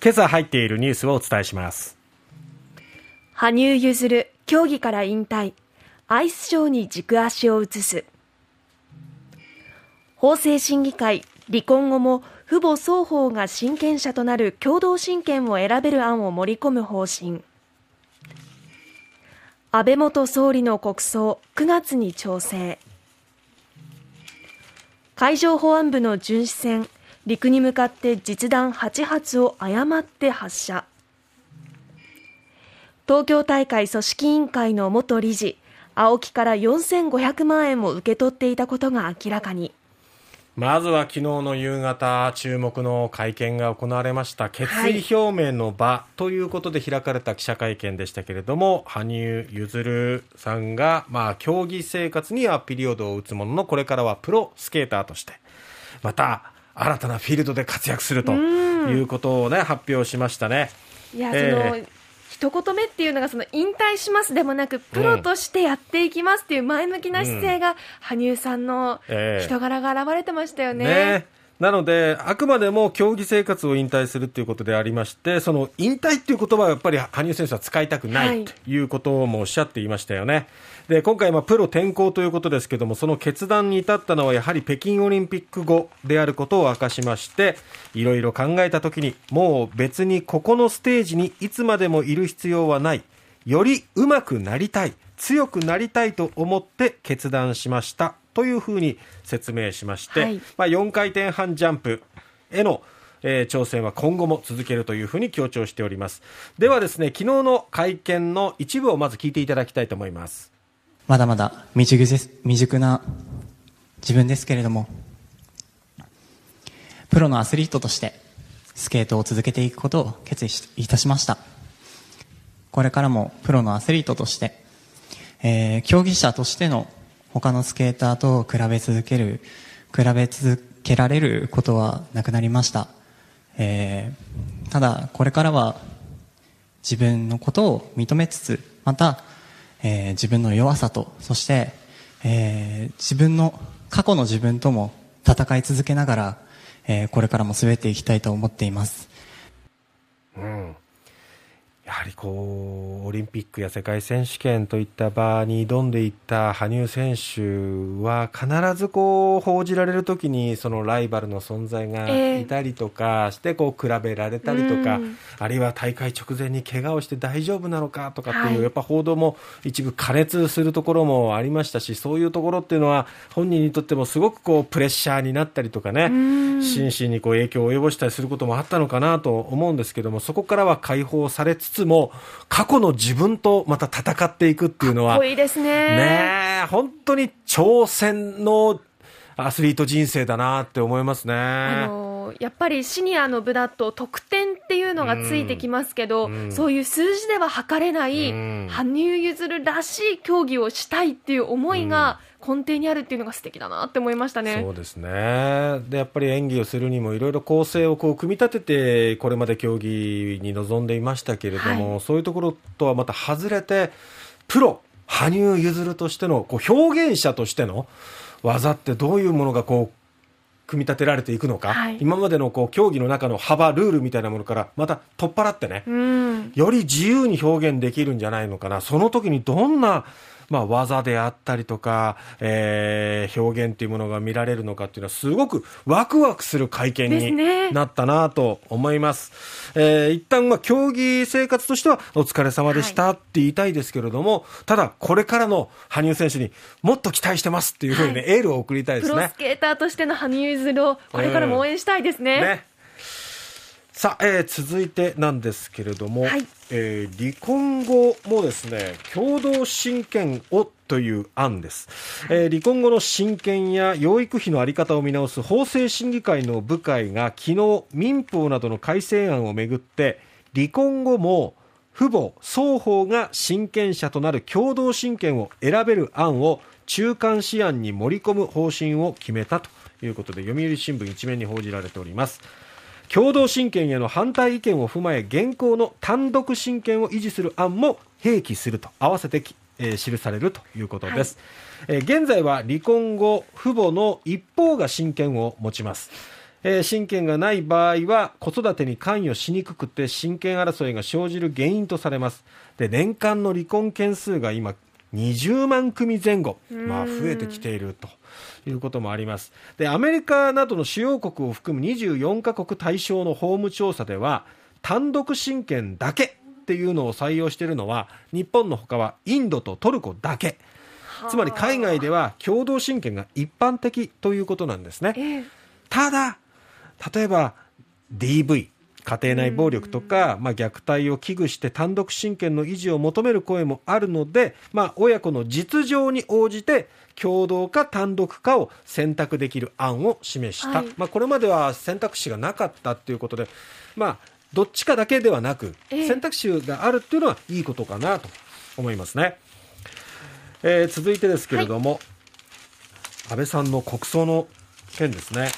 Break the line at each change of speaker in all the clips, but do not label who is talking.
今朝入っているニュースをお伝えします。
羽生結弦競技から引退。アイスショーに軸足を移す。法制審議会離婚後も父母双方が親権者となる共同親権を選べる案を盛り込む方針。安倍元総理の国葬9月に調整。海上保安部の巡視船陸に向かって実弾8発を誤って発射。東京大会組織委員会の元理事青木から4500万円を受け取っていたことが明らかに。
まずは昨日の夕方、注目の会見が行われました、決意表明の場ということで開かれた記者会見でしたけれども、羽生結弦さんが、まあ、競技生活にはピリオドを打つものの、これからはプロスケーターとして、また、新たなフィールドで活躍するということをね、発表しましたね。
いや、えー、その一言目っていうのがその引退しますでもなくプロとしてやっていきますっていう前向きな姿勢が羽生さんの人柄が現れてましたよね。えーね
なので、あくまでも競技生活を引退するということでありまして、その引退っていう言葉はやっぱり羽生選手は使いたくないということもおっしゃっていましたよね。で、今回、まあ、プロ転向ということですけども、その決断に至ったのはやはり北京オリンピック後であることを明かしまして、いろいろ考えたときに、もう別にここのステージにいつまでもいる必要はない。より上手くなりたい。強くなりたいと思って決断しましたというふうに説明しまして、はい、まあ、4回転半ジャンプへのえー、挑戦は今後も続けるというふうに強調しております。ではですね昨日の会見の一部をまず聞いていただきたいと思います。
まだまだ未熟です。未熟な自分ですけれどもプロのアスリートとしてスケートを続けていくことを決意いたしました。これからもプロのアスリートとして、えー、競技者としての他のスケーターと比べ続ける、比べ続けられることはなくなりました。えー、ただ、これからは自分のことを認めつつ、また、えー、自分の弱さと、そして、えー、自分の、過去の自分とも戦い続けながら、えー、これからも滑っていきたいと思っています。
うんやはりこうオリンピックや世界選手権といった場に挑んでいった羽生選手は必ずこう報じられるときにそのライバルの存在がいたりとかしてこう比べられたりとか、あるいは大会直前に怪我をして大丈夫なのかとかっていう、やっぱ報道も一部過熱するところもありましたしそういうところっていうのは本人にとってもすごくこうプレッシャーになったりとかね心身にこう影響を及ぼしたりすることもあったのかなと思うんですけどもそこからは解放されつつつも、過去の自分とまた戦っていくっていうのは、
かっこいいですね。
ね本当に挑戦のアスリート人生だなって思いますね。あの
やっぱりシニアの部だと得点っていうのがついてきますけど、うん、そういう数字では測れない、うん、羽生結弦らしい競技をしたいっていう思いが、根底にあるっていうのが素敵だなって思いましたね。
そうですね。で、やっぱり演技をするにもいろいろ構成をこう組み立てて、これまで競技に臨んでいましたけれども、はい、そういうところとはまた外れて、プロ、羽生結弦としての、こう表現者としての技ってどういうものがこう、組み立てられていくのか、はい、今までのこう競技の中の幅、ルールみたいなものからまた取っ払ってね、より自由に表現できるんじゃないのかな、その時にどんなまあ、技であったりとか、えー、表現というものが見られるのかっていうのはすごくワクワクする会見になったなと思います。すね、えー、一旦まあ競技生活としてはお疲れ様でしたって言いたいですけれども、はい、ただこれからの羽生選手にもっと期待してますっていうふうにね、はい、エールを送りたいですね。プ
ロスケーターとしての羽生結弦をこれからも応援したいですね。うん、ね
さあ、えー、続いてなんですけれども、はい、えー、離婚後もですね共同親権をという案です、えー、離婚後の親権や養育費の在り方を見直す法制審議会の部会が昨日民法などの改正案をめぐって離婚後も父母双方が親権者となる共同親権を選べる案を中間試案に盛り込む方針を決めたということで読売新聞一面に報じられております共同親権への反対意見を踏まえ現行の単独親権を維持する案も併記すると合わせて、えー、記されるということです、はい、えー、現在は離婚後父母の一方が親権を持ちます。えー親権がない場合は子育てに関与しにくくて親権争いが生じる原因とされます。で年間の離婚件数が今20万組前後、まあ、増えてきているということもあります。でアメリカなどの主要国を含む24カ国対象の法務調査では単独親権だけっていうのを採用しているのは日本のほかはインドとトルコだけ。つまり海外では共同親権が一般的ということなんですね。
ええ。
ただ例えば DV 家庭内暴力とか、まあ、虐待を危惧して単独親権の維持を求める声もあるので、まあ、親子の実情に応じて共同か単独かを選択できる案を示した、
はい。
まあ、これまでは選択肢がなかったということで、まあ、どっちかだけではなく
ええ。
選択肢があるっていうのはいいことかなと思いますね。えー続いてですけれども、安倍さんの国葬の件ですね、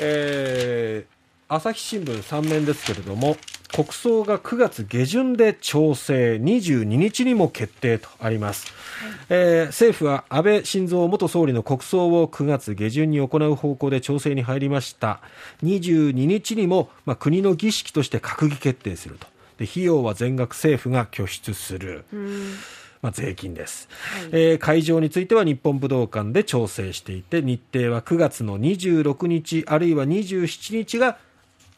えー朝日新聞3面ですけれども国葬が9月下旬で調整22日にも決定とあります、えー政府は安倍晋三元総理の国葬を9月下旬に行う方向で調整に入りました。22日にも、まあ、国の儀式として閣議決定すると。で費用は全額政府が拠出する、まあ、税金です、えー会場については日本武道館で調整していて日程は9月の26日あるいは27日が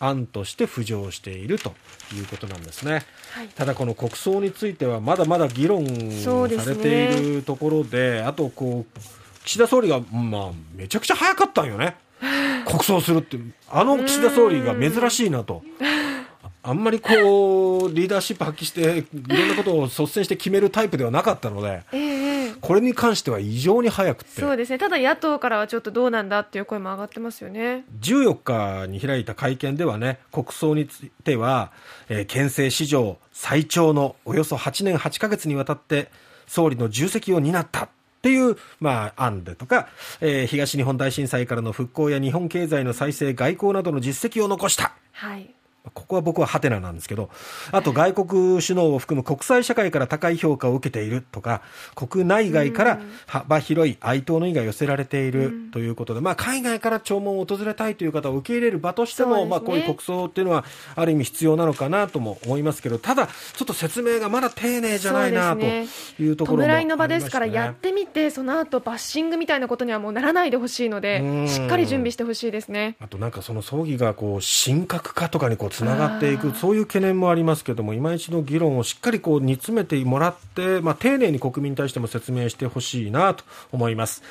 案として浮上しているということなんですね、
はい。
ただこの国葬についてはまだまだ議論されているところであとこう岸田総理が、まあ、めちゃくちゃ早かったんよね。国葬するってあの岸田総理が珍しいなと。あんまりこうリーダーシップ発揮していろんなことを率先して決めるタイプではなかったので
ええええ
これに関しては異常に早くて。
そうですね。ただ野党からはちょっとどうなんだっていう声も上がってますよね。
14日に開いた会見ではね国葬については、えー憲政史上最長のおよそ8年8ヶ月にわたって総理の重責を担ったっていう、まあ、案でとか、えー東日本大震災からの復興や日本経済の再生外交などの実績を残した。
はい
ここは僕はハテナなんですけど、あと外国首脳を含む国際社会から高い評価を受けているとか、国内外から幅広い哀悼の意が寄せられているということで、まあ海外から弔問を訪れたいという方を受け入れる場としても、
ね。
まあこういう国葬っていうのはある意味必要なのかなとも思いますけど、ただちょっと説明がまだ丁寧じゃないなというところもあ
弔いの場ですからやってみてその後バッシングみたいなことにはもうならないでほしいので
うん。
しっかり準備してほしいですね。
あとなんかその葬儀がこう神格化とかにこうつながっていくそういう懸念もありますけども今一度議論をしっかりこう煮詰めてもらって、まあ、丁寧に国民に対しても説明してほしいなと思います